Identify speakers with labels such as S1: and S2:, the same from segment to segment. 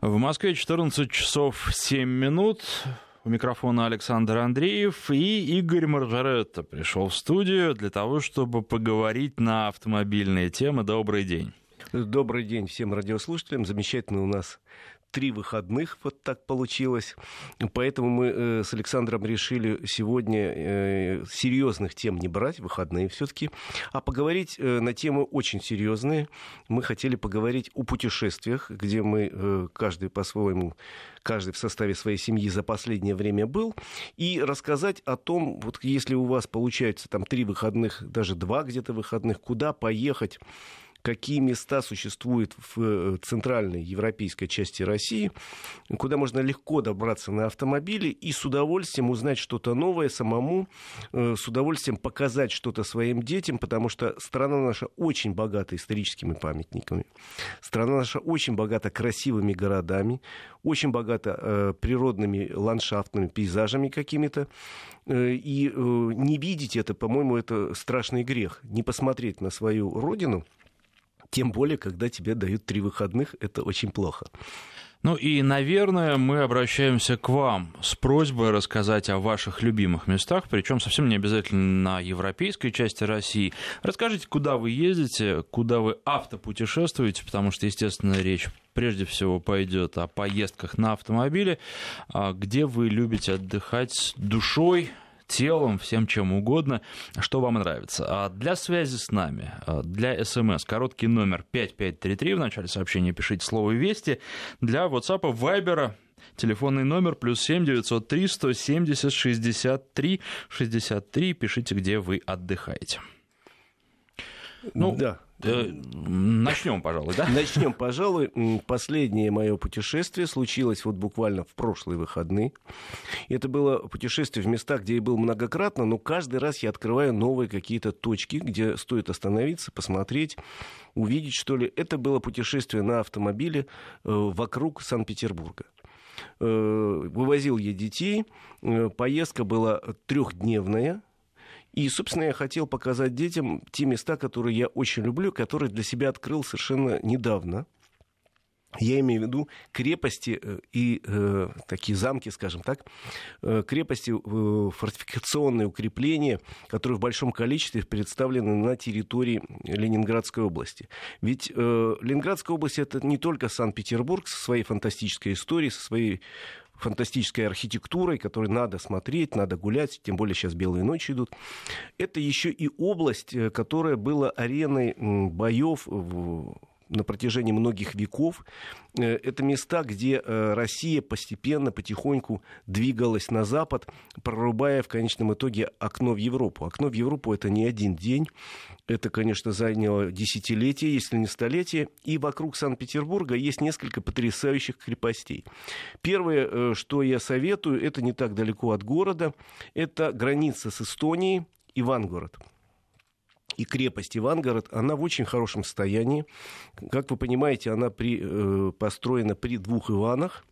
S1: В Москве 14 часов 7 минут. У микрофона Александр Андреев и Игорь Маржаретто пришел в студию для того, чтобы поговорить на автомобильные темы. Добрый день.
S2: Добрый день всем радиослушателям. Замечательно у нас три выходных, вот так получилось. Поэтому мы э, с Александром решили сегодня э, серьезных тем не брать, выходные все-таки, а поговорить э, на темы очень серьезные. Мы хотели поговорить о путешествиях, где мы каждый по-своему каждый в составе своей семьи за последнее время был, и рассказать о том, вот если у вас получается там три выходных, даже два где-то выходных, куда поехать, какие места существуют в э, центральной европейской части России, куда можно легко добраться на автомобиле и с удовольствием узнать что-то новое самому, э, с удовольствием показать что-то своим детям, потому что страна наша очень богата историческими памятниками, страна наша очень богата красивыми городами, очень богата э, природными ландшафтными пейзажами какими-то. И не видеть это, по-моему, это страшный грех. Не посмотреть на свою родину – тем более, когда тебе дают три выходных, это очень плохо.
S1: Ну и, наверное, мы обращаемся к вам с просьбой рассказать о ваших любимых местах, причем совсем не обязательно на европейской части России. Расскажите, куда вы ездите, куда вы автопутешествуете, потому что, естественно, речь прежде всего пойдет о поездках на автомобиле, а где вы любите отдыхать душой, телом, всем чем угодно, что вам нравится. А для связи с нами, а, для СМС, короткий номер 5533, в начале сообщения пишите слово «Вести», для WhatsApp, Viber, Телефонный номер плюс семь девятьсот три сто семьдесят шестьдесят три шестьдесят три. Пишите, где вы отдыхаете.
S2: Ну, да.
S1: Э, начнем, пожалуй, да?
S2: Начнем, пожалуй. Последнее мое путешествие случилось вот буквально в прошлые выходные. Это было путешествие в места, где я был многократно, но каждый раз я открываю новые какие-то точки, где стоит остановиться, посмотреть, увидеть, что ли. Это было путешествие на автомобиле э, вокруг Санкт-Петербурга э, вывозил я детей. Поездка была трехдневная. И, собственно, я хотел показать детям те места, которые я очень люблю, которые для себя открыл совершенно недавно. Я имею в виду крепости э, и э, такие замки, скажем так, э, крепости, э, фортификационные укрепления, которые в большом количестве представлены на территории Ленинградской области. Ведь э, Ленинградская область это не только Санкт-Петербург со своей фантастической историей, со своей фантастической архитектурой, которой надо смотреть, надо гулять, тем более сейчас белые ночи идут. Это еще и область, э, которая была ареной боев на протяжении многих веков. Э, это места, где э, Россия постепенно, потихоньку двигалась на запад, прорубая в конечном итоге окно в Европу. Окно в Европу это не один день. Это, конечно, заняло десятилетия, если не столетия. И вокруг Санкт-Петербурга есть несколько потрясающих крепостей. Первое, э, что я советую, это не так далеко от города. Это граница с Эстонией, Ивангород и крепость Ивангород, она в очень хорошем состоянии. Как вы понимаете, она при, э, построена при двух Иванах.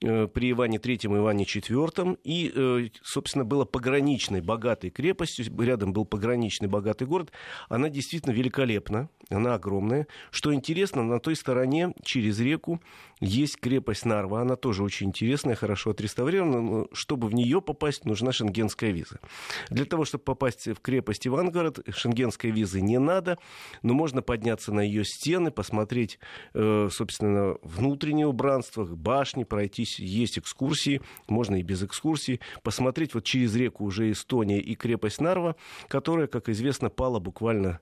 S2: Э, при Иване III и Иване IV. И, собственно, была пограничной, богатой крепостью. Рядом был пограничный, богатый город. Она действительно великолепна. Она огромная. Что интересно, на той стороне, через реку, есть крепость Нарва. Она тоже очень интересная, хорошо отреставрирована. Но чтобы в нее попасть, нужна шенгенская виза. Для того, чтобы попасть в крепость Ивангород, шенгенской визы не надо. Но можно подняться на ее стены, посмотреть, э, собственно, внутреннее убранство, башни, пройти здесь есть экскурсии, можно и без экскурсий, посмотреть вот через реку уже Эстония и крепость Нарва, которая, как известно, пала буквально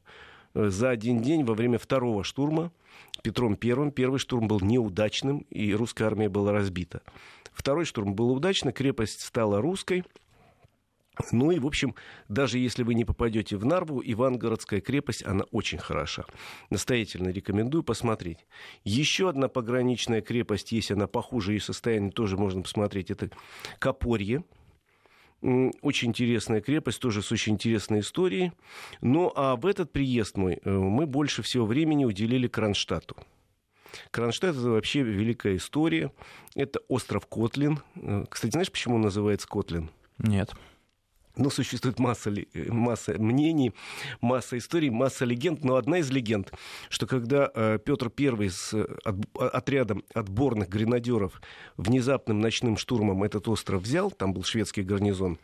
S2: за один день во время второго штурма Петром Первым. Первый штурм был неудачным, и русская армия была разбита. Второй штурм был удачный, крепость стала русской – ну и, в общем, даже если вы не попадете в Нарву, Ивангородская крепость, она очень хороша. Настоятельно рекомендую посмотреть. Еще одна пограничная крепость есть, она похуже ее состояние, тоже можно посмотреть. Это Копорье. Очень интересная крепость, тоже с очень интересной историей. Ну а в этот приезд мой э, мы больше всего времени уделили Кронштадту. Кронштадт — это вообще великая история. Это остров Котлин. Э, кстати, знаешь, почему он называется Котлин?
S1: Нет.
S2: Ну, существует масса, масса мнений, масса историй, масса легенд. Но одна из легенд, что когда э, Петр I с от, отрядом отборных гренадеров внезапным ночным штурмом этот остров взял, там был шведский гарнизон,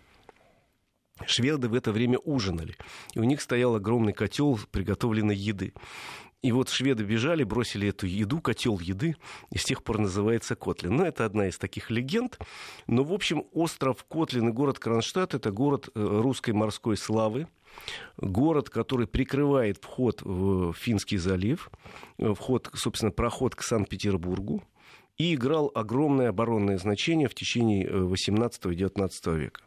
S2: Шведы в это время ужинали. И у них стоял огромный котел приготовленной еды. И вот шведы бежали, бросили эту еду, котел еды, и с тех пор называется Котлин. Ну, это одна из таких легенд. Но, в общем, остров Котлин и город Кронштадт – это город э, русской морской славы, город, который прикрывает вход в Финский залив, э, вход, собственно, проход к Санкт-Петербургу, и играл огромное оборонное значение в течение 18-19 э, века.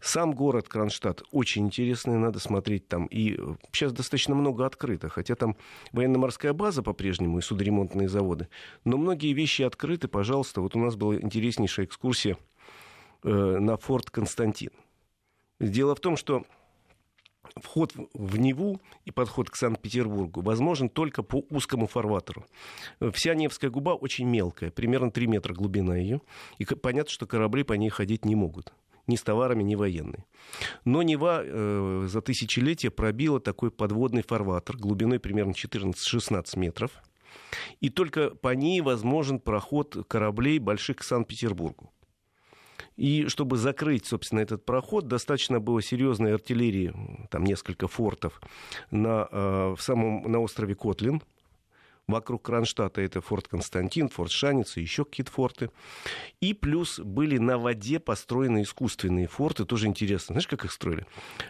S2: Сам город Кронштадт очень интересный, надо смотреть там. И сейчас достаточно много открыто, хотя там военно-морская база по-прежнему и судоремонтные заводы. Но многие вещи открыты, пожалуйста. Вот у нас была интереснейшая экскурсия э, на форт Константин. Дело в том, что вход в Неву и подход к Санкт-Петербургу возможен только по узкому фарватеру. Вся Невская губа очень мелкая, примерно 3 метра глубина ее, и понятно, что корабли по ней ходить не могут ни с товарами, ни военной. Но Нева э, за тысячелетия пробила такой подводный фарватер глубиной примерно 14-16 метров. И только по ней возможен проход кораблей больших к Санкт-Петербургу. И чтобы закрыть, собственно, этот проход, достаточно было серьезной артиллерии, там несколько фортов на, э, в самом, на острове Котлин – Вокруг Кронштадта это форт Константин, форт Шаница, еще какие-то форты. И плюс были на воде построены искусственные форты, тоже интересно. Знаешь, как их строили?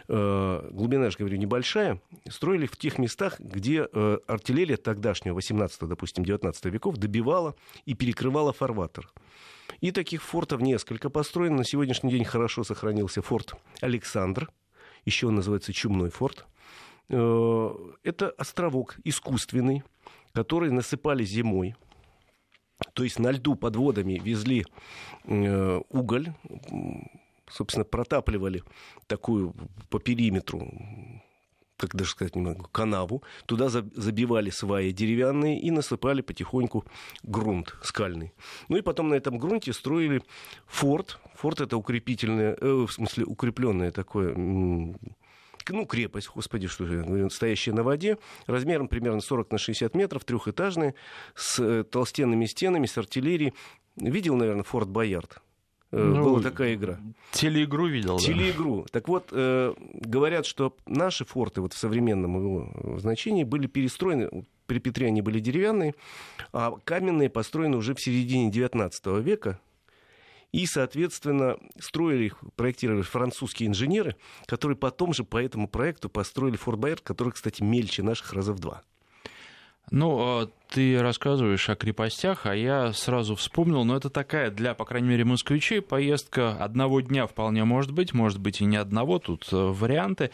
S2: Э, глубина, я же говорю, небольшая. Строили в тех местах, где э, артиллерия тогдашнего, 18 допустим, 19 веков, добивала и перекрывала фарватер. И таких фортов несколько построено. На сегодняшний день хорошо сохранился форт Александр. Еще он называется Чумной форт. Э, это островок искусственный, которые насыпали зимой. То есть на льду под водами везли э, уголь, собственно, протапливали такую по периметру как даже сказать не могу, канаву. Туда забивали сваи деревянные и насыпали потихоньку грунт скальный. Ну и потом на этом грунте строили форт. Форт это укрепительное, э, в смысле укрепленное такое ну, крепость, господи, что же, говорю, стоящая на воде, размером примерно 40 на 60 метров, трехэтажная, с э, толстенными стенами, с артиллерией. Видел, наверное, Форт Боярд? Э, ну, Была такая игра.
S1: Телеигру видел,
S2: Телеигру. Да. Так вот, э, говорят, что наши форты вот в современном его значении были перестроены, при Петре они были деревянные, а каменные построены уже в середине 19 века, и, соответственно, строили их, проектировали французские инженеры, которые потом же по этому проекту построили Форт Боярд, который, кстати, мельче наших раза в два.
S1: Ну, а ты рассказываешь о крепостях, а я сразу вспомнил, но это такая для, по крайней мере, москвичей поездка одного дня вполне может быть, может быть и не одного, тут э, варианты.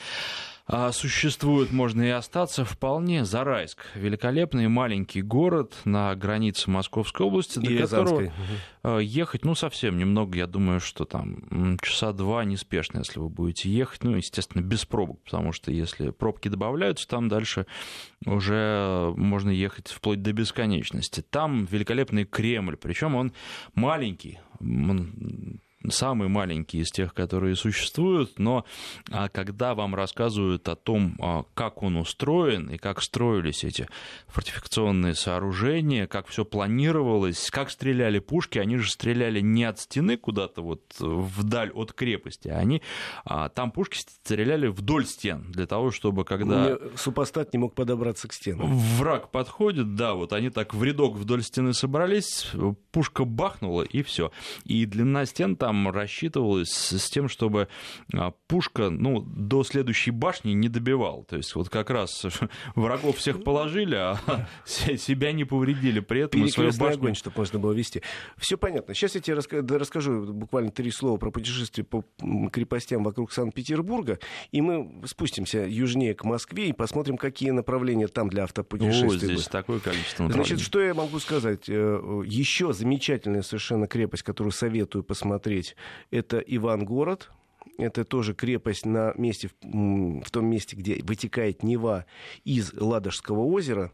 S1: А, существует, можно и остаться вполне. Зарайск. Великолепный маленький город на границе Московской области,
S2: до и которого
S1: а, ехать, ну, совсем немного, я думаю, что там часа два неспешно, если вы будете ехать. Ну, естественно, без пробок, потому что если пробки добавляются, там дальше уже можно ехать вплоть до бесконечности. Там великолепный Кремль, причем он маленький, он самый маленький из тех, которые существуют, но а, когда вам рассказывают о том, а, как он устроен и как строились эти фортификационные сооружения, как все планировалось, как стреляли пушки, они же стреляли не от стены куда-то вот вдаль от крепости, а они там пушки стреляли вдоль стен для того, чтобы когда...
S2: Супостат не мог подобраться к стенам.
S1: Враг подходит, да, вот они так в рядок вдоль стены собрались, пушка бахнула и все. И длина стен там там рассчитывалось с тем, чтобы а, пушка ну, до следующей башни не добивал. То есть вот как раз врагов всех положили, а себя не повредили при этом.
S2: Свою башню... огонь, чтобы можно было вести. Все понятно. Сейчас я тебе расскажу буквально три слова про путешествие по крепостям вокруг Санкт-Петербурга, и мы спустимся южнее к Москве и посмотрим, какие направления там для автопутешествий. О,
S1: здесь такое количество
S2: Значит, что я могу сказать? Э, Еще замечательная совершенно крепость, которую советую посмотреть посмотреть, это Ивангород, это тоже крепость на месте, в том месте, где вытекает Нева из Ладожского озера.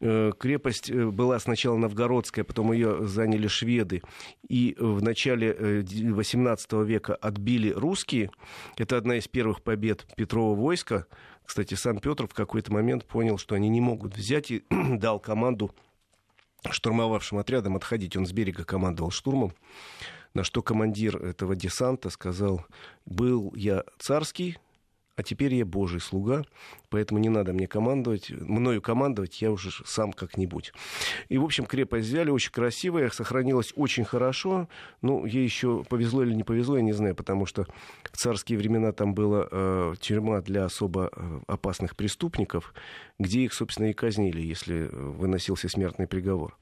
S2: Э, крепость э, была сначала новгородская, потом ее заняли шведы. И в начале XVIII века отбили русские. Это одна из первых побед Петрова войска. Кстати, сам Петр в какой-то момент понял, что они не могут взять и дал команду штурмовавшим отрядом отходить. Он с берега командовал штурмом. На что командир этого десанта сказал, был я царский, а теперь я Божий слуга, поэтому не надо мне командовать, мною командовать, я уже сам как-нибудь. И, в общем, крепость взяли, очень красивая, сохранилась очень хорошо. Ну, ей еще повезло или не повезло, я не знаю, потому что в царские времена там была э, тюрьма для особо э, опасных преступников, где их, собственно, и казнили, если выносился смертный приговор.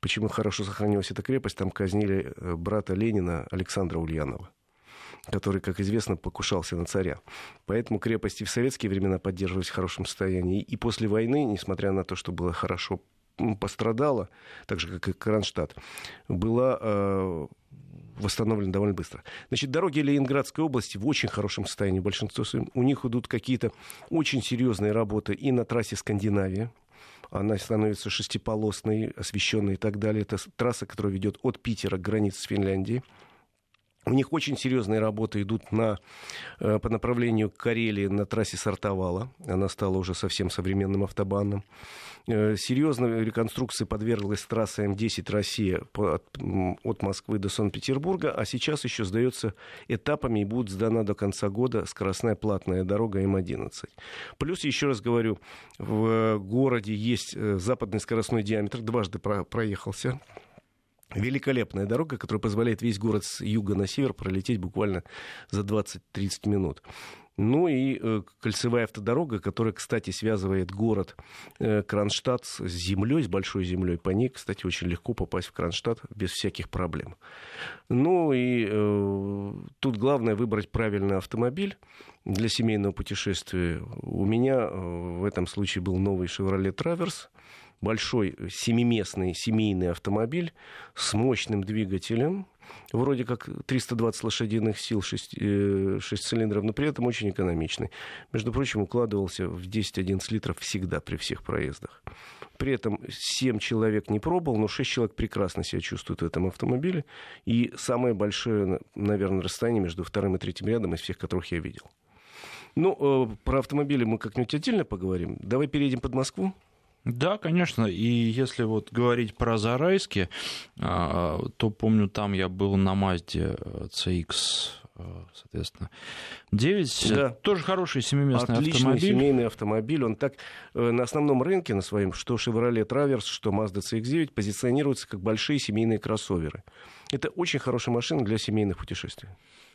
S2: Почему хорошо сохранилась эта крепость? Там казнили э, брата Ленина Александра Ульянова который, как известно, покушался на царя. Поэтому крепости в советские времена поддерживались в хорошем состоянии. И после войны, несмотря на то, что было хорошо пострадала, так же, как и Кронштадт, была э, восстановлена довольно быстро. Значит, дороги Ленинградской области в очень хорошем состоянии. Большинство у них идут какие-то очень серьезные работы и на трассе Скандинавия, она становится шестиполосной, освещенной и так далее. Это трасса, которая ведет от Питера к границе с Финляндией. У них очень серьезные работы идут на, э, по направлению к Карелии на трассе Сартовала. Она стала уже совсем современным автобаном. Э, серьезной реконструкции подверглась трасса М10 «Россия» от, от Москвы до Санкт-Петербурга, а сейчас еще сдается этапами и будет сдана до конца года скоростная платная дорога М11. Плюс, еще раз говорю, в городе есть э, западный скоростной диаметр, дважды проехался Великолепная дорога, которая позволяет весь город с юга на север пролететь буквально за 20-30 минут. Ну и э, кольцевая автодорога, которая, кстати, связывает город э, Кронштадт с землей, с большой землей. По ней, кстати, очень легко попасть в Кронштадт без всяких проблем. Ну и э, тут главное выбрать правильный автомобиль для семейного путешествия. У меня э, в этом случае был новый Chevrolet Traverse большой семиместный семейный автомобиль с мощным двигателем, вроде как 320 лошадиных сил, 6, 6 э, цилиндров, но при этом очень экономичный. Между прочим, укладывался в 10-11 литров всегда при всех проездах. При этом 7 человек не пробовал, но 6 человек прекрасно себя чувствуют в этом автомобиле. И самое большое, наверное, расстояние между вторым и третьим рядом из всех, которых я видел. Ну, э, про автомобили мы как-нибудь отдельно поговорим. Давай перейдем под Москву.
S1: Да, конечно. И если вот говорить про Зарайски, а, то помню, там я был на Мазде CX а, соответственно. 9, да. тоже хороший семиместный
S2: Отличный
S1: автомобиль.
S2: семейный автомобиль. Он так э, на основном рынке, на своем, что Chevrolet Traverse, что Mazda CX-9, позиционируются как большие семейные кроссоверы. Это очень хорошая машина для семейных путешествий.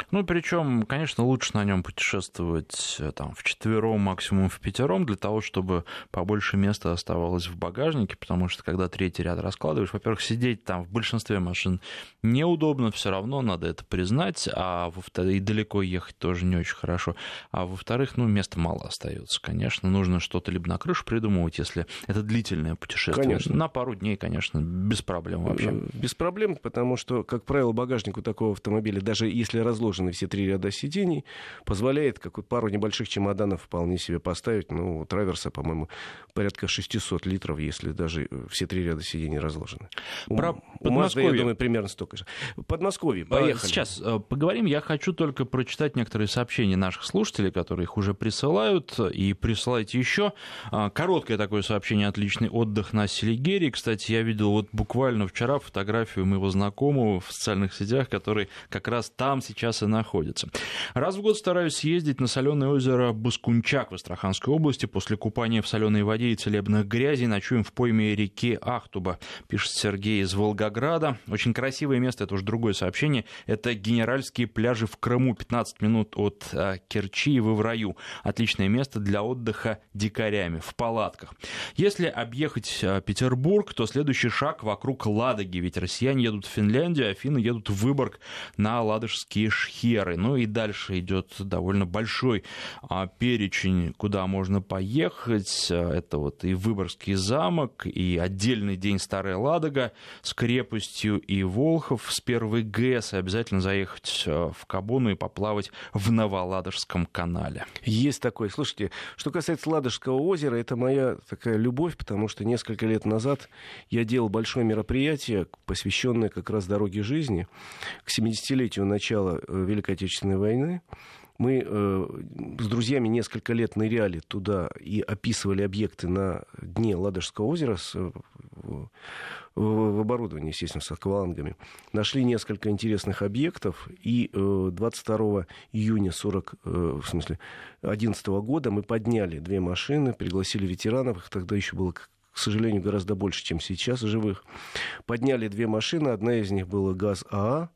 S1: Ну, причем, конечно, лучше на нем путешествовать э, там, в четвером, максимум в пятером, для того, чтобы побольше места оставалось в багажнике, потому что когда третий ряд раскладываешь, во-первых, сидеть там в большинстве машин неудобно, все равно надо это признать, а во-вторых, и далеко ехать тоже не очень хорошо, а во-вторых, ну, места мало остается, конечно, нужно что-то либо на крышу придумывать, если это длительное путешествие.
S2: Конечно.
S1: На пару дней, конечно, без проблем вообще.
S2: Без проблем, потому что, как правило, багажник у такого автомобиля, даже если разложен разложены все три ряда сидений, позволяет какую пару небольших чемоданов вполне себе поставить. Ну, траверса, по-моему, порядка 600 литров, если даже все три ряда сидений разложены.
S1: Про
S2: у, у Мазда, я думаю, примерно столько же. Подмосковье, а, поехали.
S1: Сейчас э, поговорим. Я хочу только прочитать некоторые сообщения наших слушателей, которые их уже присылают, и присылайте еще. А, короткое такое сообщение «Отличный отдых на Селигере». Кстати, я видел вот буквально вчера фотографию моего знакомого в социальных сетях, который как раз там сейчас и находится. Раз в год стараюсь съездить на соленое озеро Баскунчак в Астраханской области. После купания в соленой воде и целебных грязей ночуем в пойме реки Ахтуба, пишет Сергей из Волгограда. Очень красивое место, это уже другое сообщение. Это генеральские пляжи в Крыму, 15 минут от а, Керчи, вы в раю. Отличное место для отдыха дикарями, в палатках. Если объехать а, Петербург, то следующий шаг вокруг Ладоги, ведь россияне едут в Финляндию, люди, Афины едут в Выборг на ладожские шхеры. Ну и дальше идет довольно большой а, перечень, куда можно поехать. Это вот и Выборгский замок, и отдельный день Старая Ладога с крепостью, и Волхов с первой ГЭС, и обязательно заехать в Кабуну и поплавать в Новоладожском канале.
S2: Есть такое. Слушайте, что касается Ладожского озера, это моя такая любовь, потому что несколько лет назад я делал большое мероприятие, посвященное как раз дороге жизни, к 70-летию начала э, Великой Отечественной войны. Мы э, с друзьями несколько лет ныряли туда и описывали объекты на дне Ладожского озера с, э, в оборудовании, естественно, с аквалангами. Нашли несколько интересных объектов, и 22 июня 40, в смысле, 2011 года мы подняли две машины, пригласили ветеранов, их тогда еще было к сожалению, гораздо больше, чем сейчас живых. Подняли две машины, одна из них была ГАЗ-АА,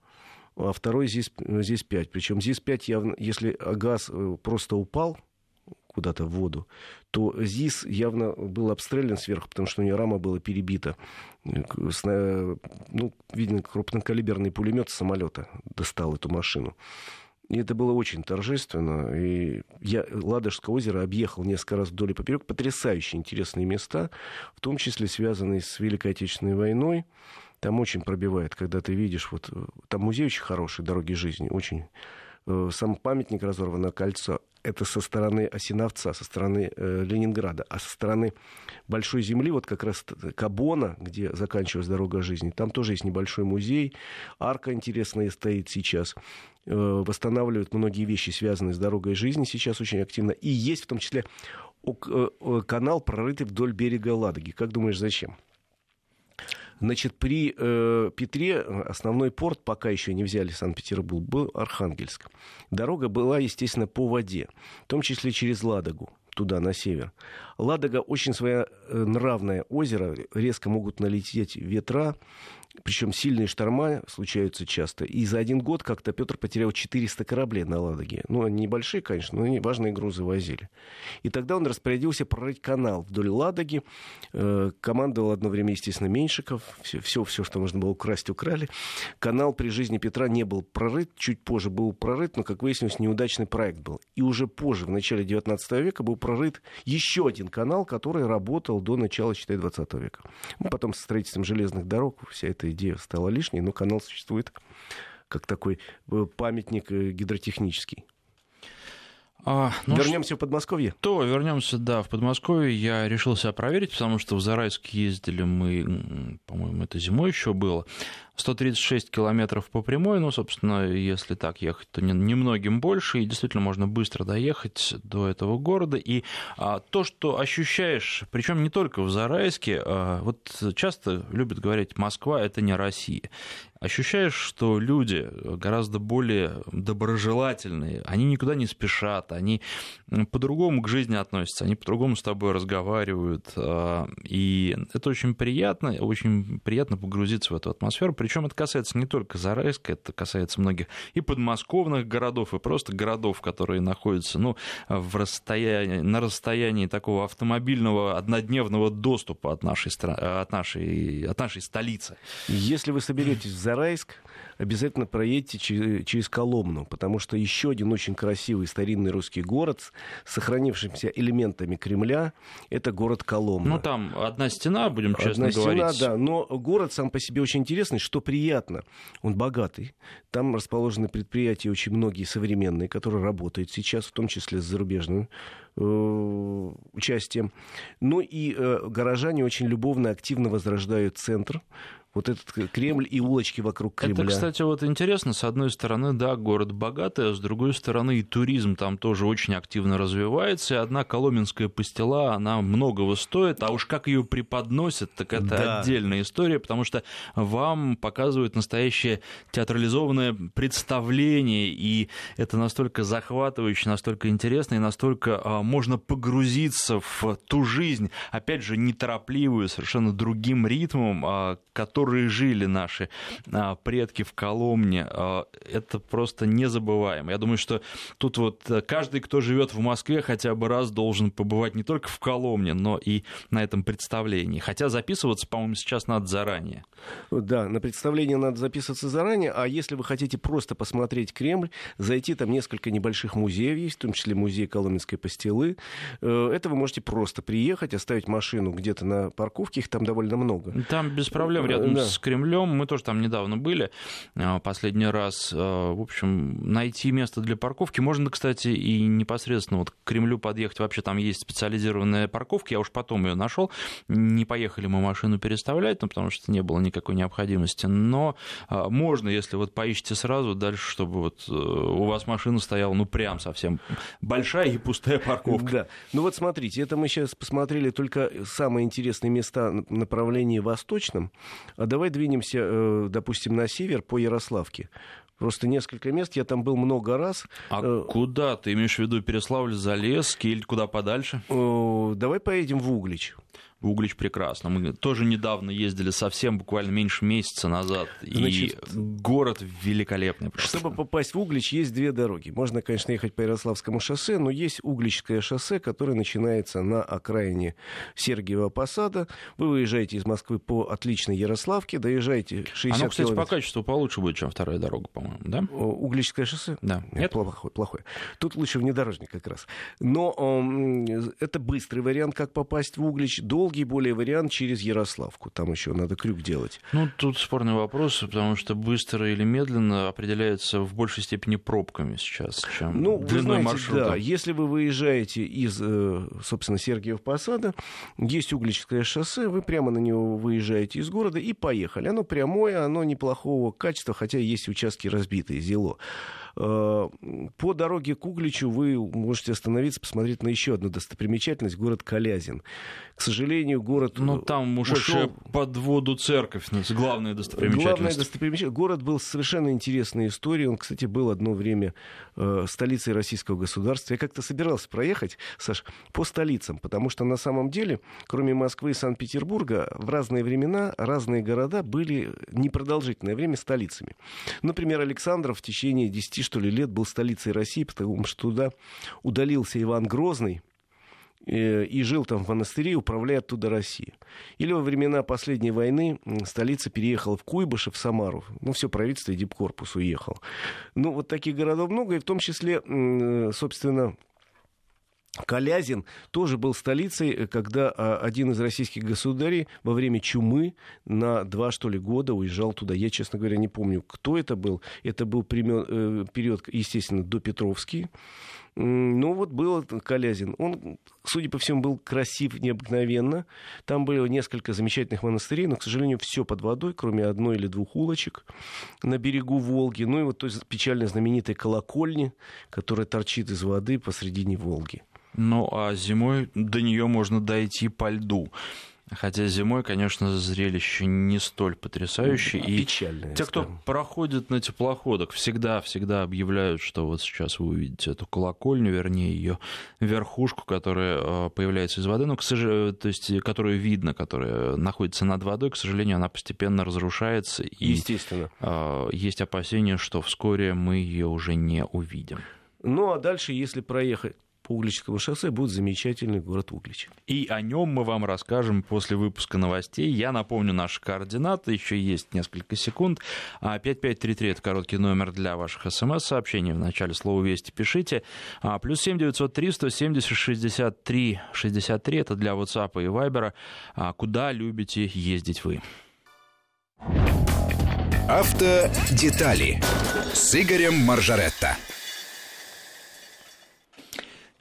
S2: а второй здесь, здесь 5. Причем здесь 5 явно, если газ э, просто упал куда-то в воду, то ЗИС явно был обстрелян сверху, потому что у нее рама была перебита. Ну, видно, крупнокалиберный пулемет самолета достал эту машину. И это было очень торжественно. И я Ладожское озеро объехал несколько раз вдоль и поперек. Потрясающие интересные места, в том числе связанные с Великой Отечественной войной. Там очень пробивает, когда ты видишь, вот там музей очень хороший, дороги жизни, очень. Э, сам памятник разорван на кольцо. Это со стороны Осиновца, со стороны э, Ленинграда. А со стороны Большой Земли, вот как раз Кабона, где заканчивалась дорога жизни, там тоже есть небольшой музей. Арка интересная стоит сейчас. Э, восстанавливают многие вещи, связанные с дорогой жизни сейчас очень активно. И есть в том числе э, канал, прорытый вдоль берега Ладоги. Как думаешь, зачем? Значит, при э, Петре основной порт, пока еще не взяли Санкт-Петербург, был Архангельск. Дорога была, естественно, по воде, в том числе через Ладогу туда, на север. Ладога очень своенравное озеро, резко могут налететь ветра, причем сильные шторма случаются часто. И за один год как-то Петр потерял 400 кораблей на Ладоге. Ну, они небольшие, конечно, но они важные грузы возили. И тогда он распорядился прорыть канал вдоль Ладоги. Э, командовал одно время, естественно, Меньшиков. Все, все, все, что можно было украсть, украли. Канал при жизни Петра не был прорыт. Чуть позже был прорыт, но, как выяснилось, неудачный проект был. И уже позже, в начале 19 века, был прорыт еще один канал, который работал до начала, считай, 20 века. Ну, потом со строительством железных дорог вся эта эта идея стала лишней, но канал существует как такой э, памятник э, гидротехнический. А, ну вернемся ш... в Подмосковье.
S1: То вернемся, да, в Подмосковье. Я решил себя проверить, потому что в Зарайск ездили мы, по-моему, это зимой еще было. 136 километров по прямой, ну, собственно, если так ехать, то немногим больше, и действительно можно быстро доехать до этого города. И а, то, что ощущаешь, причем не только в Зарайске, а, вот часто любят говорить, Москва – это не Россия. Ощущаешь, что люди гораздо более доброжелательные, они никуда не спешат, они по-другому к жизни относятся, они по-другому с тобой разговаривают, а, и это очень приятно, очень приятно погрузиться в эту атмосферу, причем это касается не только Зарайска, это касается многих и подмосковных городов, и просто городов, которые находятся ну, в расстоянии, на расстоянии такого автомобильного однодневного доступа от нашей, от нашей, от нашей столицы.
S2: Если вы соберетесь в Зарайск, обязательно проедьте через Коломну, потому что еще один очень красивый старинный русский город с сохранившимися элементами Кремля – это город Коломна.
S1: Ну, там одна стена, будем честно
S2: одна
S1: говорить.
S2: Одна стена, да, но город сам по себе очень интересный, что приятно. Он богатый. Там расположены предприятия очень многие современные, которые работают сейчас, в том числе с зарубежным э, участием. Ну и э, горожане очень любовно, активно возрождают центр вот этот Кремль и улочки вокруг Кремля.
S1: Это, кстати, вот интересно. С одной стороны, да, город богатый, а с другой стороны, и туризм там тоже очень активно развивается. И одна коломенская пастила, она многого стоит, а уж как ее преподносят, так это да. отдельная история, потому что вам показывают настоящее театрализованное представление, и это настолько захватывающе, настолько интересно и настолько а, можно погрузиться в ту жизнь, опять же, неторопливую, совершенно другим ритмом, которые жили наши предки в Коломне. Это просто незабываемо. Я думаю, что тут вот каждый, кто живет в Москве, хотя бы раз должен побывать не только в Коломне, но и на этом представлении. Хотя записываться, по-моему, сейчас надо заранее.
S2: Да, на представление надо записываться заранее, а если вы хотите просто посмотреть Кремль, зайти там несколько небольших музеев есть, в том числе музей Коломенской пастилы, э, это вы можете просто приехать, оставить машину где-то на парковке, их там довольно много.
S1: Там без проблем, рядом да. с Кремлем, мы тоже там недавно были, э, последний раз, э, в общем, найти место для парковки. Можно, кстати, и непосредственно вот к Кремлю подъехать, вообще там есть специализированная парковка, я уж потом ее нашел, не поехали мы машину переставлять, ну, потому что не было никакой необходимости, но можно, если вот поищите сразу дальше, чтобы вот у вас машина стояла, ну, прям совсем большая и пустая парковка.
S2: Да. Ну вот смотрите, это мы сейчас посмотрели только самые интересные места направления восточном. А давай двинемся, э, допустим, на север по Ярославке. Просто несколько мест, я там был много раз.
S1: А э, куда? Ты имеешь в виду Переславль, Залесский или куда подальше?
S2: Давай поедем в Углич.
S1: Углич прекрасно. Мы тоже недавно ездили, совсем буквально меньше месяца назад. Значит, и город великолепный
S2: просто. Чтобы попасть в Углич, есть две дороги. Можно, конечно, ехать по Ярославскому шоссе, но есть Угличское шоссе, которое начинается на окраине Сергиева Посада. Вы выезжаете из Москвы по отличной Ярославке, доезжаете 60 Оно,
S1: кстати,
S2: километров.
S1: по качеству получше будет, чем вторая дорога, по-моему, да?
S2: Угличское шоссе?
S1: Да.
S2: Нет? Плохое, плохое. Тут лучше внедорожник как раз. Но э, это быстрый вариант, как попасть в Углич. Долгий долгий более вариант через Ярославку. Там еще надо крюк делать.
S1: Ну, тут спорный вопрос, потому что быстро или медленно определяется в большей степени пробками сейчас, чем ну, длиной знаете, маршрута.
S2: Да, если вы выезжаете из, э, собственно, Сергиев Посада, есть Угличское шоссе, вы прямо на него выезжаете из города и поехали. Оно прямое, оно неплохого качества, хотя есть участки разбитые, зело. По дороге к Угличу вы можете остановиться, посмотреть на еще одну достопримечательность, город Калязин. К сожалению, город
S1: Ну, там ушедшая ушел... под воду церковь, ну, главная достопримечательность. Главная
S2: достопримечательность. Город был совершенно интересной историей. Он, кстати, был одно время э, столицей российского государства. Я как-то собирался проехать, Саш, по столицам, потому что на самом деле, кроме Москвы и Санкт-Петербурга, в разные времена разные города были непродолжительное время столицами. Например, Александров в течение 10 что ли, лет был столицей России, потому что туда удалился Иван Грозный, э, и жил там в монастыре, управляя оттуда Россией. Или во времена последней войны столица переехала в Куйбышев, в Самару. Ну, все правительство и дипкорпус уехал. Ну, вот таких городов много, и в том числе, собственно, Калязин тоже был столицей, э, когда а, один из российских государей во время чумы на два, что ли, года уезжал туда. Я, честно говоря, не помню, кто это был. Это был э, период, естественно, до Петровский. Ну вот был Калязин. Он, судя по всему, был красив необыкновенно. Там было несколько замечательных монастырей, но, к сожалению, все под водой, кроме одной или двух улочек на берегу Волги. Ну и вот той печально знаменитой колокольни, которая торчит из воды посредине Волги.
S1: Ну, а зимой до нее можно дойти по льду. Хотя зимой, конечно, зрелище не столь потрясающее.
S2: И Печальное.
S1: Те, кто проходит на теплоходах, всегда-всегда объявляют, что вот сейчас вы увидите эту колокольню, вернее, ее верхушку, которая э, появляется из воды, но, к сожалению, то есть, которую видно, которая находится над водой, к сожалению, она постепенно разрушается.
S2: И Естественно.
S1: Э, есть опасения, что вскоре мы ее уже не увидим.
S2: Ну, а дальше, если проехать по Угличскому шоссе будет замечательный город Углич.
S1: И о нем мы вам расскажем после выпуска новостей. Я напомню наши координаты, еще есть несколько секунд. 5533 а, – это короткий номер для ваших смс-сообщений. В начале слова «Вести» пишите. А, плюс 7 903 170 63 63 – это для WhatsApp и Viber. А, куда любите ездить вы?
S3: Автодетали с Игорем Маржаретто.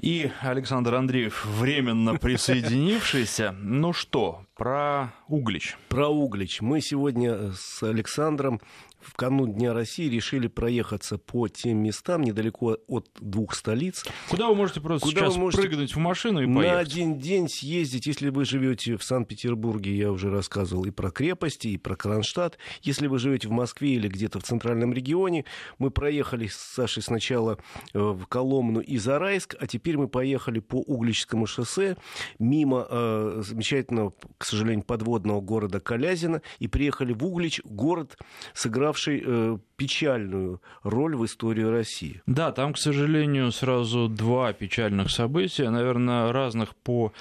S1: И Александр Андреев, временно присоединившийся. Ну что, про Углич.
S2: Про Углич. Мы сегодня с Александром в канун Дня России решили проехаться по тем местам недалеко от двух столиц.
S1: Куда вы можете просто Куда сейчас можете прыгнуть в машину и поехать?
S2: На один день съездить, если вы живете в Санкт-Петербурге, я уже рассказывал и про крепости, и про Кронштадт. Если вы живете в Москве или где-то в центральном регионе, мы проехали с Сашей сначала э, в Коломну и Зарайск, а теперь мы поехали по Угличскому шоссе мимо э, замечательного, к сожалению, подводного города Калязина и приехали в Углич, город, сыграв сыгравший э, печальную роль в истории России.
S1: Да, там, к сожалению, сразу два печальных события, наверное, разных по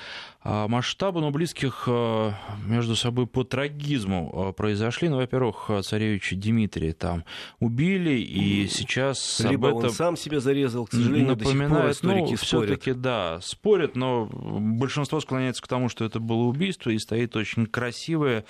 S1: масштабу, но близких а, между собой по трагизму а, произошли. Ну, во-первых, царевича Дмитрия там убили, и сейчас
S2: Либо
S1: об этом...
S2: он сам себя зарезал, к сожалению,
S1: напоминает,
S2: до сих пор
S1: ну, все-таки, да, спорят, но большинство склоняется к тому, что это было убийство, и стоит очень красивая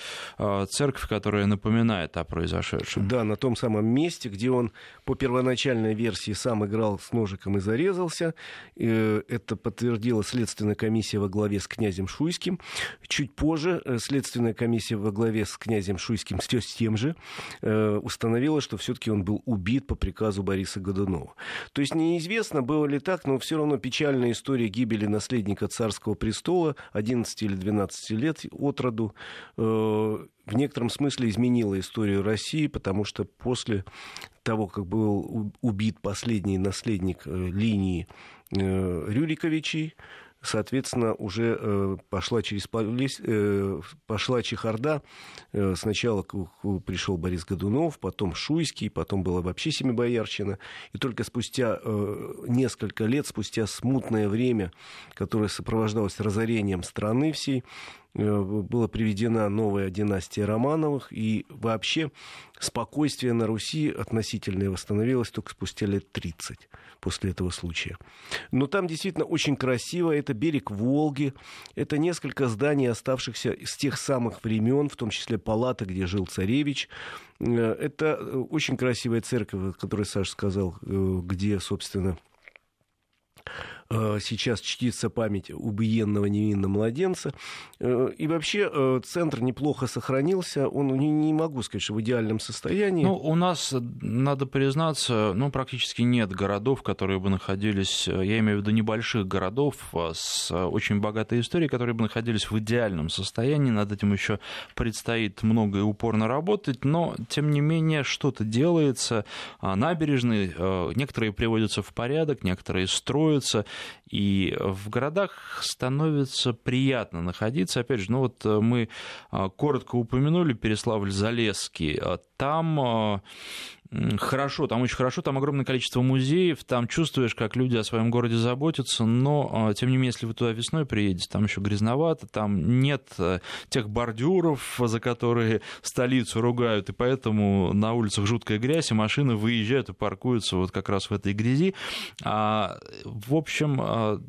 S1: церковь, которая напоминает о произошедшем.
S2: Да, на том самом месте, где он по первоначальной версии сам играл с ножиком и зарезался. Э, это подтвердила следственная комиссия во главе с князем Шуйским. Чуть позже э, следственная комиссия во главе с князем Шуйским, с тем же, э, установила, что все-таки он был убит по приказу Бориса Годунова. То есть неизвестно, было ли так, но все равно печальная история гибели наследника царского престола 11 или 12 лет от роду в некотором смысле изменила историю России, потому что после того, как был убит последний наследник э, линии э, Рюриковичей, соответственно, уже э, пошла через пошла чехарда. Сначала пришел Борис Годунов, потом Шуйский, потом была вообще Семибоярщина. И только спустя несколько лет, спустя смутное время, которое сопровождалось разорением страны всей, Э, была приведена новая династия Романовых, и вообще спокойствие на Руси относительное восстановилось только спустя лет 30 после этого случая. Но там действительно очень красиво, это берег Волги, это несколько зданий, оставшихся с тех самых времен, в том числе палата, где жил царевич. Э, это очень красивая церковь, которую Саша сказал, э, где, собственно, Э, сейчас чтится память убиенного невинного младенца. Э, и вообще э, центр неплохо сохранился. Он не, могу сказать, что в идеальном состоянии.
S1: Ну, у нас, надо признаться, ну, практически нет городов, которые бы находились, я имею в виду небольших городов с очень богатой историей, которые бы находились в идеальном состоянии. Над этим еще предстоит много и упорно работать, но, тем не менее, что-то делается. А набережные, некоторые приводятся в порядок, некоторые строятся. И в городах становится приятно находиться. Опять же, ну вот э, мы а, коротко упомянули Переславль-Залесский. А там а, хорошо, там очень хорошо, там огромное количество музеев, там чувствуешь, как люди о своем городе заботятся, но, тем не менее, если вы туда весной приедете, там еще грязновато, там нет э, тех бордюров, за которые столицу ругают, и поэтому на улицах жуткая грязь, и машины выезжают и паркуются вот как раз в этой грязи. А, в общем, а,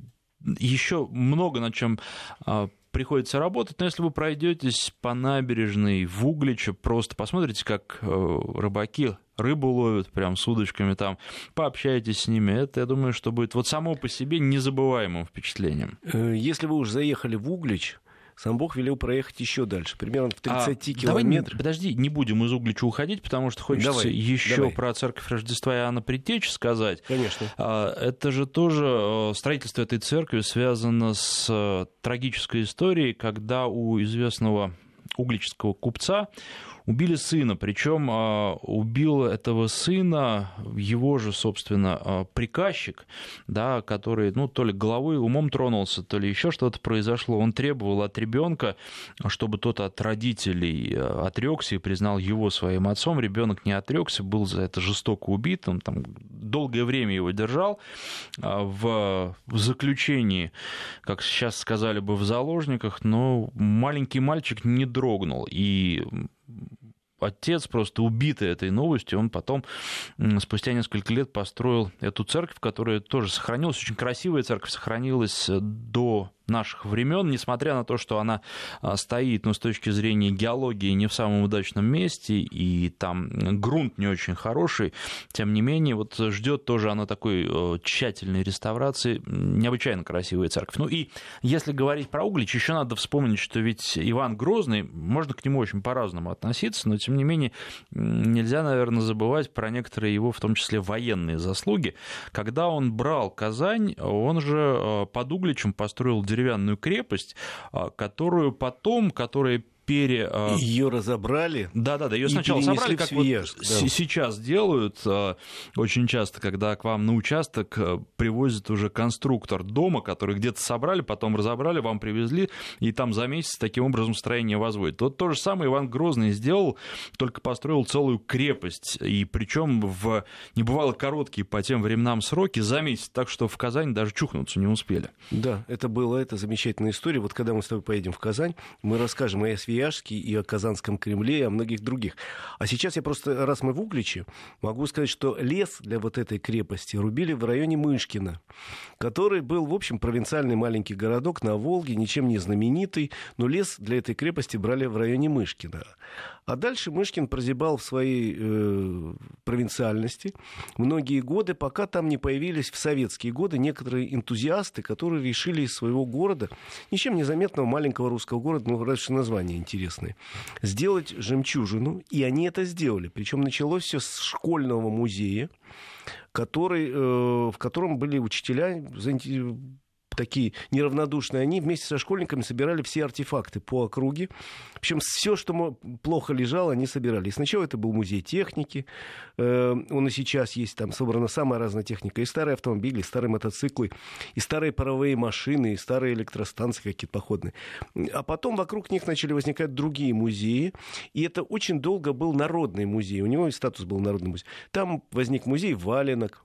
S1: еще много над чем а, приходится работать, но если вы пройдетесь по набережной в Угличе, просто посмотрите, как э, рыбаки рыбу ловят прям с удочками там, пообщайтесь с ними, это, я думаю, что будет вот само по себе незабываемым впечатлением.
S2: Э, если вы уже заехали в Углич, сам Бог велел проехать еще дальше, примерно в 30 а, километрах.
S1: Давай, подожди, не будем из Углича уходить, потому что хочется давай, еще давай. про церковь Рождества Иоанна Предтечи сказать.
S2: Конечно.
S1: А, это же тоже э, строительство этой церкви связано с э, трагической историей, когда у известного углического купца убили сына, причем а, убил этого сына его же, собственно, а, приказчик, да, который, ну, то ли головой, умом тронулся, то ли еще что-то произошло. Он требовал от ребенка, чтобы тот от родителей а, отрекся и признал его своим отцом. Ребенок не отрекся, был за это жестоко убит, он там долгое время его держал в заключении, как сейчас сказали бы, в заложниках, но маленький мальчик не дрогнул. И отец просто убитый этой новостью, он потом спустя несколько лет построил эту церковь, которая тоже сохранилась, очень красивая церковь, сохранилась до наших времен, несмотря на то, что она а, стоит, ну, с точки зрения геологии, не в самом удачном месте, и там грунт не очень хороший, тем не менее, вот ждет тоже она такой э, тщательной реставрации, необычайно красивая церковь. Ну и если говорить про Углич, еще надо вспомнить, что ведь Иван Грозный, можно к нему очень по-разному относиться, но тем не менее нельзя, наверное, забывать про некоторые его, в том числе военные заслуги. Когда он брал Казань, он же э, под Угличем построил деревянную крепость, а, которую потом, которая пере...
S2: А, ее разобрали.
S1: Да, да, да. Ее сначала собрали, как вот да. сейчас делают а, очень часто, когда к вам на участок а, привозят уже конструктор дома, который где-то собрали, потом разобрали, вам привезли, и там за месяц таким образом строение возводят. Вот то же самое Иван Грозный сделал, только построил целую крепость, и причем в небывало короткие по тем временам сроки за месяц, так что в Казани даже чухнуться не успели.
S2: Да, это было, это замечательная история. Вот когда мы с тобой поедем в Казань, мы расскажем о Свияжске и о Казанском Кремле и о многих других. А сейчас я просто, раз мы в Угличе, могу сказать, что лес для вот этой крепости рубили в районе Мышкина, который был, в общем, провинциальный маленький городок на Волге, ничем не знаменитый, но лес для этой крепости брали в районе Мышкина. А дальше Мышкин прозябал в своей э, провинциальности многие годы, пока там не появились в советские годы некоторые энтузиасты, которые решили из своего города, ничем не заметного маленького русского города, ну, раньше название интересное, сделать жемчужину. И они это сделали. Причем началось все с школьного музея, который, э, в котором были учителя такие неравнодушные, они вместе со школьниками собирали все артефакты по округе. Причем все, что плохо лежало, они собирали. И сначала это был музей техники. Э, он и сейчас есть, там собрана самая разная техника. И старые автомобили, и старые мотоциклы, и старые паровые машины, и старые электростанции какие-то походные. А потом вокруг них начали возникать другие музеи. И это очень долго был народный музей. У него и статус был народный музей. Там возник музей валенок,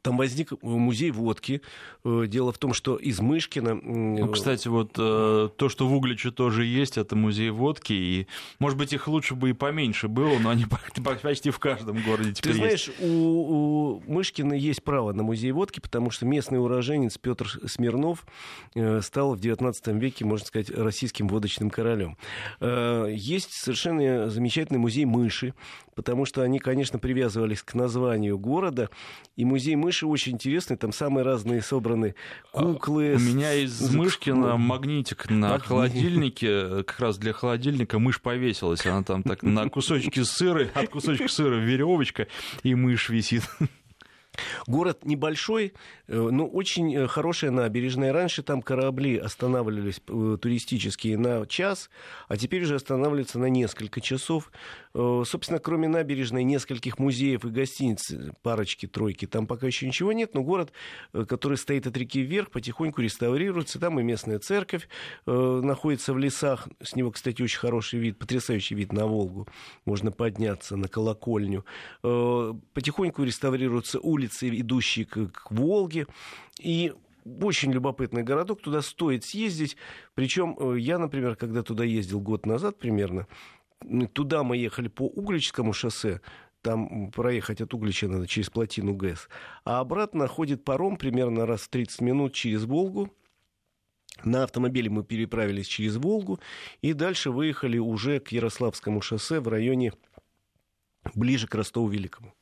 S2: там возник музей водки. Э, дело в том, что из Мышкина...
S1: Ну, кстати, вот э, то, что в Угличе тоже есть, это музей водки. И, может быть, их лучше бы и поменьше было, но они почти в каждом городе теперь
S2: Ты знаешь, есть. У, у Мышкина есть право на музей водки, потому что местный уроженец Петр Смирнов э, стал в XIX веке, можно сказать, российским водочным королем. Есть совершенно замечательный музей мыши, потому что они, конечно, привязывались к названию города. И музей мыши очень интересный, там самые разные собраны куклы.
S1: У меня из Мышкина магнитик на холодильнике, как раз для холодильника мышь повесилась. Она там так на кусочки сыра, от кусочка сыра веревочка, и мышь висит.
S2: Город небольшой, э, но очень э, хорошая набережная. Раньше там корабли останавливались э, туристические на час, а теперь уже останавливаются на несколько часов. Собственно, кроме набережной, нескольких музеев и гостиниц, парочки, тройки, там пока еще ничего нет, но город, который стоит от реки вверх, потихоньку реставрируется. Там и местная церковь находится в лесах. С него, кстати, очень хороший вид, потрясающий вид на Волгу. Можно подняться на колокольню. Потихоньку реставрируются улицы улицы, идущие к, к Волге. И очень любопытный городок, туда стоит съездить. Причем э, я, например, когда туда ездил год назад примерно, туда мы ехали по Угличскому шоссе, там проехать от Углича надо через плотину ГЭС, а обратно ходит паром примерно раз в 30 минут через Волгу, на автомобиле мы переправились через Волгу и дальше выехали уже к Ярославскому шоссе в районе ближе к Ростову Великому.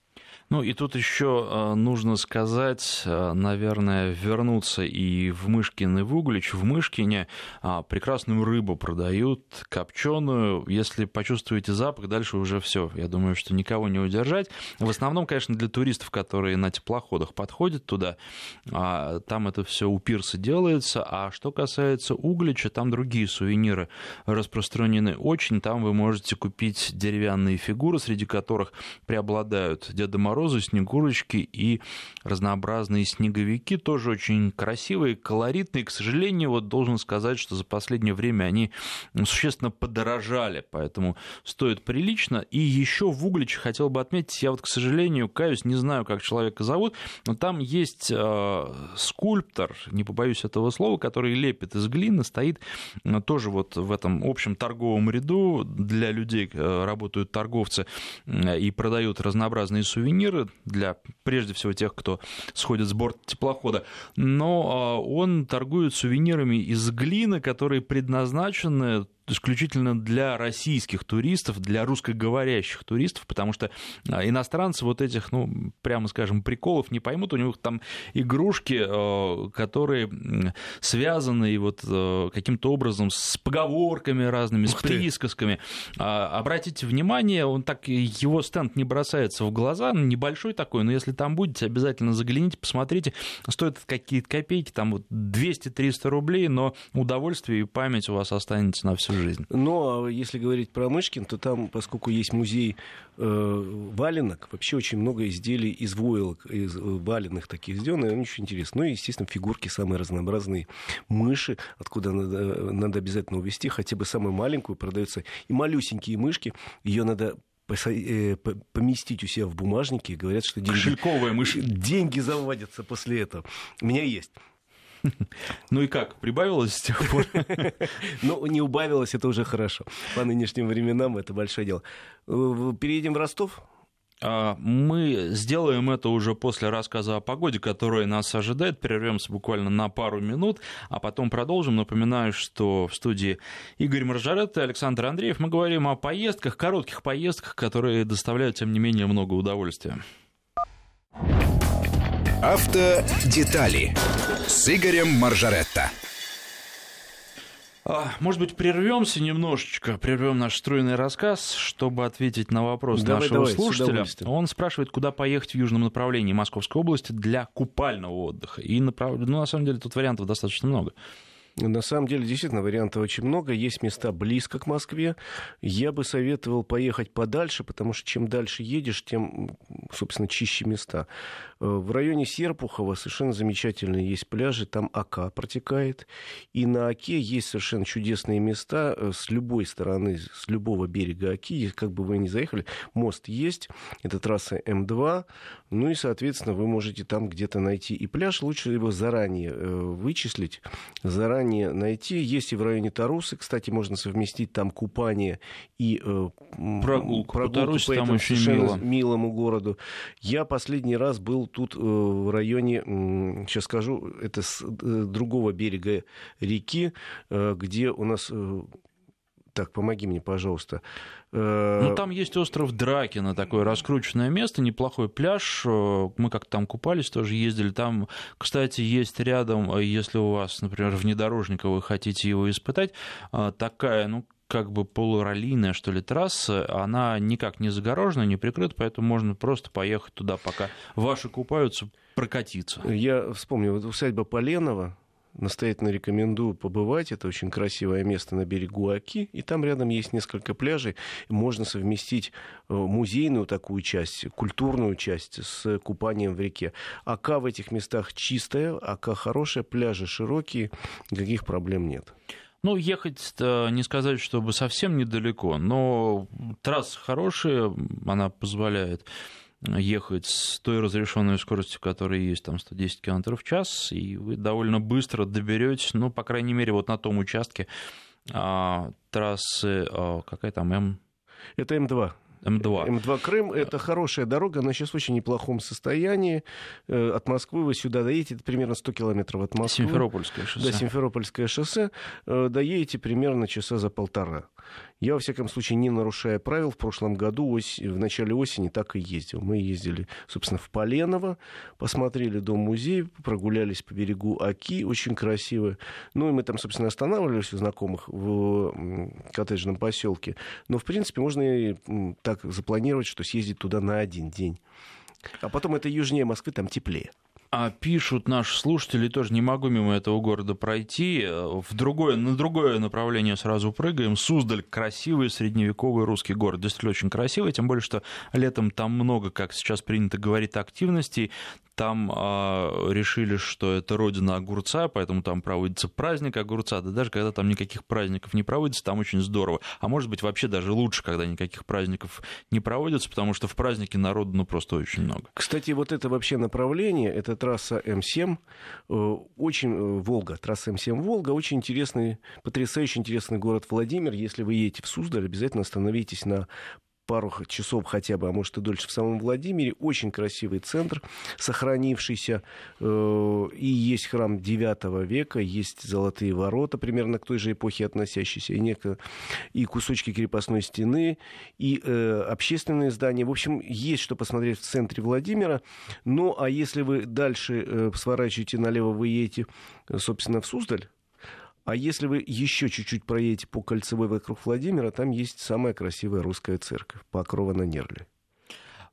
S1: Ну и тут еще э, нужно сказать, э, наверное, вернуться и в Мышкин, и в Углич. В Мышкине а, прекрасную рыбу продают, копченую. Если почувствуете запах, дальше уже все. Я думаю, что никого не удержать. В основном, конечно, для туристов, которые на теплоходах подходят туда, а, там это все у пирса делается. А что касается Углича, там другие сувениры распространены очень. Там вы можете купить деревянные фигуры, среди которых преобладают Деда Мороз, Морозы, Снегурочки и разнообразные снеговики, тоже очень красивые, колоритные. К сожалению, вот должен сказать, что за последнее время они существенно подорожали, поэтому стоят прилично. И еще в Угличе хотел бы отметить, я вот, к сожалению, каюсь, не знаю, как человека зовут, но там есть э, скульптор, не побоюсь этого слова, который лепит из глины, стоит э, тоже вот в этом общем торговом ряду, для людей э, работают торговцы э, и продают разнообразные сувениры, сувениры для, прежде всего, тех, кто сходит с борта теплохода. Но он торгует сувенирами из глины, которые предназначены исключительно для российских туристов, для русскоговорящих туристов, потому что а, иностранцы вот этих, ну, прямо скажем, приколов не поймут. У них там игрушки, э, которые связаны вот э, каким-то образом с поговорками разными, Ух с присказками. А, обратите внимание, он так, его стенд не бросается в глаза, небольшой такой, но если там будете, обязательно загляните, посмотрите. Стоит какие-то копейки, там вот 200-300 рублей, но удовольствие и память у вас останется на всю жизнь.
S2: Но если говорить про Мышкин, то там, поскольку есть музей э, валенок, вообще очень много изделий из войлок, из э, валенных таких сделано, они очень интересны. Ну и, естественно, фигурки самые разнообразные. Мыши, откуда надо, надо обязательно увезти, хотя бы самую маленькую, продаются и малюсенькие мышки, ее надо э, поместить у себя в бумажнике. Говорят, что деньги,
S1: Кошельковая мышь.
S2: деньги заводятся после этого. У меня есть.
S1: Ну и как, прибавилось с тех пор?
S2: Ну, не убавилось, это уже хорошо. По нынешним временам это большое дело. Э, переедем в Ростов?
S1: А, мы сделаем это уже после рассказа о погоде, которая нас ожидает. Прервемся буквально на пару минут, а потом продолжим. Напоминаю, что в студии Игорь Маржарет и Александр Андреев мы говорим о поездках, коротких поездках, которые доставляют, тем не менее, много удовольствия.
S3: Автодетали с Игорем Маржаретто.
S1: А, может быть, прервемся немножечко, прервем наш стройный рассказ, чтобы ответить на вопрос
S2: давай,
S1: нашего
S2: давай,
S1: слушателя. Он спрашивает, куда поехать в южном направлении Московской области для купального отдыха. И направ... ну, на самом деле тут вариантов достаточно много.
S2: На самом деле, действительно, вариантов очень много. Есть места близко к Москве. Я бы советовал поехать подальше, потому что чем дальше едешь, тем, собственно, чище места. Э, в районе Серпухова совершенно замечательные есть пляжи. Там Ака протекает. И на Оке есть совершенно чудесные места э, с любой стороны, с любого берега Оки. Как бы вы ни заехали, мост есть. Это трасса М2. Ну и, соответственно, вы можете там где-то найти и пляж. Лучше его заранее э, вычислить, заранее заранее найти. Есть и в районе Тарусы. Кстати, можно совместить там купание и э,
S1: прогулку, прогулку по,
S2: по
S1: этому
S2: очень мило. милому городу. Я последний раз был тут э, в районе, э, сейчас скажу, это с э, другого берега реки, э, где у нас... Э, так, помоги мне, пожалуйста.
S1: Э, ну, там есть остров Дракина, такое раскрученное место, неплохой пляж. Э, мы как там купались, тоже ездили. Там, кстати, есть рядом, э, если у вас, например, внедорожника, вы хотите его испытать, такая, ну, как бы полураллийная, что ли, трасса, она никак не загорожена, не прикрыта, поэтому можно просто поехать туда, пока ваши купаются, прокатиться.
S2: Я вспомнил, вот усадьба Поленова, настоятельно рекомендую побывать. Это очень красивое место на берегу Аки. И там рядом есть несколько пляжей. Можно совместить э, музейную такую часть, культурную часть с купанием в реке. Ака в этих местах чистая, Ака хорошая, пляжи широкие, никаких проблем нет.
S1: Ну, ехать не сказать, чтобы совсем недалеко, но трасса хорошая, она позволяет ехать с той разрешенной скоростью, которая есть, там 110 км в час, и вы довольно быстро доберетесь, ну, по крайней мере, вот на том участке а, трассы, а, какая там М?
S2: Это М2.
S1: М2.
S2: М2 Крым – это хорошая дорога, она сейчас в очень неплохом состоянии. Э, от Москвы вы сюда доедете, это примерно 100 километров от Москвы.
S1: Симферопольское шоссе.
S2: Да, Симферопольское шоссе. Э, доедете примерно часа за полтора. Я, во всяком случае, не нарушая правил, в прошлом году, ось, в начале осени, так и ездил. Мы ездили, собственно, в Поленово, посмотрели дом-музей, прогулялись по берегу Аки, очень красиво. Ну, и мы там, собственно, останавливались у знакомых в коттеджном поселке. Но, в принципе, можно и так запланировать, что съездить туда на один день. А потом это южнее Москвы, там теплее.
S1: А пишут наши слушатели, тоже не могу мимо этого города пройти. В другое, на другое направление сразу прыгаем. Суздаль – красивый средневековый русский город. Действительно очень красивый, тем более, что летом там много, как сейчас принято говорить, активностей там э, решили, что это родина огурца, поэтому там проводится праздник огурца, да даже когда там никаких праздников не проводится, там очень здорово. А может быть, вообще даже лучше, когда никаких праздников не проводится, потому что в празднике народу ну, просто очень много.
S2: Кстати, вот это вообще направление, это трасса М7, э, очень э, Волга, трасса М7 Волга, очень интересный, потрясающе интересный город Владимир. Если вы едете в Суздаль, обязательно остановитесь на пару часов хотя бы, а может и дольше в самом Владимире. Очень красивый центр, сохранившийся. Э, и есть храм 9 века, есть золотые ворота, примерно к той же эпохе относящиеся, и, неко... и кусочки крепостной стены, и э, общественные здания. В общем, есть что посмотреть в центре Владимира. Ну, а если вы дальше э, сворачиваете налево, вы едете, собственно, в Суздаль, а если вы еще чуть-чуть проедете по кольцевой вокруг Владимира, там есть самая красивая русская церковь, Покрова на Нерле.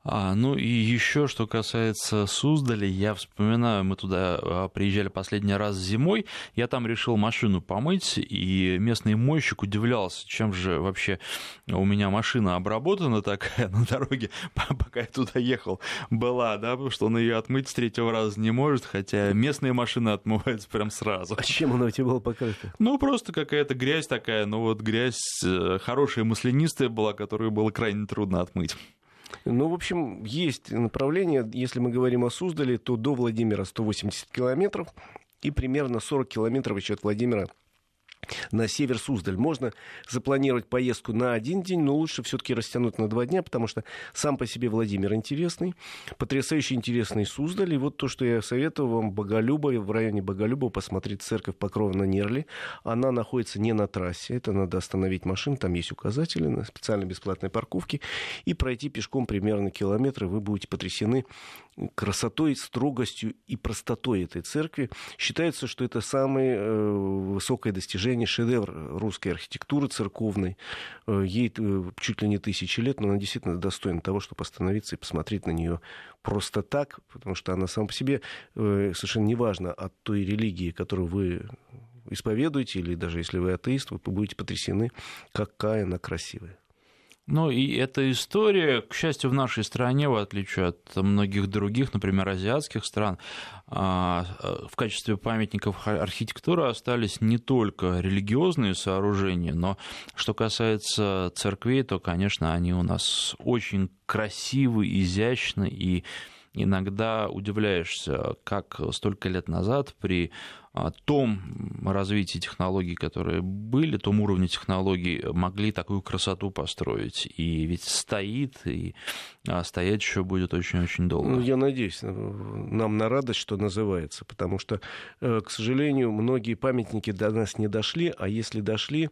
S1: А, ну и еще, что касается Суздаля, я вспоминаю, мы туда а, приезжали последний раз зимой, я там решил машину помыть, и местный мойщик удивлялся, чем же вообще у меня машина обработана такая на дороге, пока я туда ехал, была, да, потому что он ее отмыть с третьего раза не может, хотя местные машины отмываются прям сразу.
S2: А чем она у тебя была покрыта?
S1: Ну, просто какая-то грязь такая, ну вот грязь э, хорошая маслянистая была, которую было крайне трудно отмыть.
S2: Ну, в общем, есть направление. Если мы говорим о Суздале, то до Владимира 180 километров и примерно 40 километров еще от Владимира на север Суздаль. Можно запланировать поездку на один день, но лучше все-таки растянуть на два дня, потому что сам по себе Владимир интересный, потрясающе интересный Суздаль. И вот то, что я советую вам, Боголюбове, в районе Боголюбова посмотреть церковь Покрова на Нерли. Она находится не на трассе, это надо остановить машину, там есть указатели на специальной бесплатной парковке, и пройти пешком примерно километр, и вы будете потрясены красотой, строгостью и простотой этой церкви. Считается, что это самое э, высокое достижение, шедевр русской архитектуры церковной. Э, ей э, чуть ли не тысячи лет, но она действительно достойна того, чтобы остановиться и посмотреть на нее просто так, потому что она сама по себе совершенно неважно от той религии, которую вы исповедуете, или даже если вы атеист, вы будете потрясены, какая она красивая.
S1: Ну и эта история, к счастью, в нашей стране, в отличие от многих других, например, азиатских стран, а, в качестве памятников архитектуры остались не только религиозные сооружения, но что касается церквей, то, конечно, они у нас очень красивы, изящны и иногда удивляешься, как столько лет назад при а, том развитии технологий, которые были, том уровне технологий могли такую красоту построить. И ведь стоит, и а, стоять еще будет очень-очень долго. Ну,
S2: я надеюсь, э, нам на радость, что называется, потому что, э, к сожалению, многие памятники до нас не дошли, а если дошли,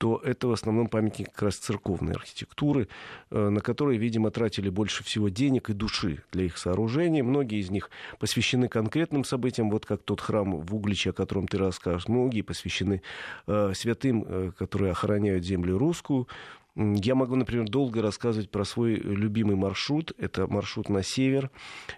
S2: то это в основном памятники как раз церковной архитектуры, э, на которые, видимо, тратили больше всего денег и души для их сооружения. Многие из них посвящены конкретным событиям, вот как тот храм в Угличе, о котором ты расскажешь. Многие посвящены э, святым, э, которые охраняют землю русскую. Я могу, например, долго рассказывать про свой любимый маршрут. Это маршрут на север,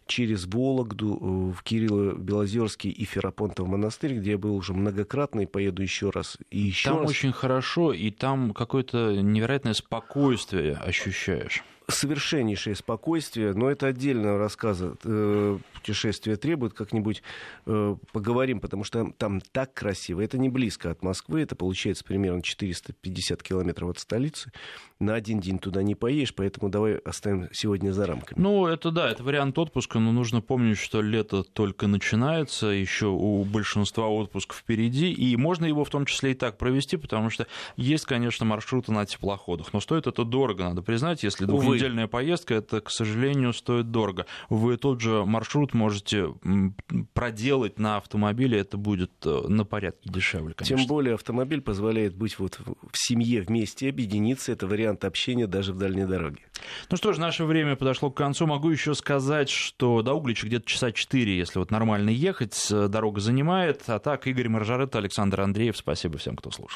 S2: через Вологду, э, в Кирилло-Белозерский и Ферапонтов монастырь, где я был уже многократно и поеду еще раз и еще
S1: там
S2: раз.
S1: очень хорошо, и там какое-то невероятное спокойствие ощущаешь
S2: совершеннейшее спокойствие, но это отдельного рассказа. Э, путешествие требует, как-нибудь э, поговорим, потому что там так красиво. Это не близко от Москвы, это получается примерно 450 километров от столицы. На один день туда не поедешь, поэтому давай оставим сегодня за рамками.
S1: Ну, это да, это вариант отпуска, но нужно помнить, что лето только начинается, еще у большинства отпуск впереди, и можно его в том числе и так провести, потому что есть, конечно, маршруты на теплоходах, но стоит это дорого, надо признать, если двухнедельная поездка, это, к сожалению, стоит дорого. Вы тот же маршрут можете проделать на автомобиле, это будет э, на порядке дешевле, конечно.
S2: Тем более автомобиль позволяет быть вот в семье вместе, объединиться, это вариант общения даже в дальней дороге.
S1: Ну что ж, наше время подошло к концу. Могу еще сказать, что до Углича где-то часа 4, если вот нормально ехать, дорога занимает. А так, Игорь Маржарет, Александр Андреев, спасибо всем, кто слушал.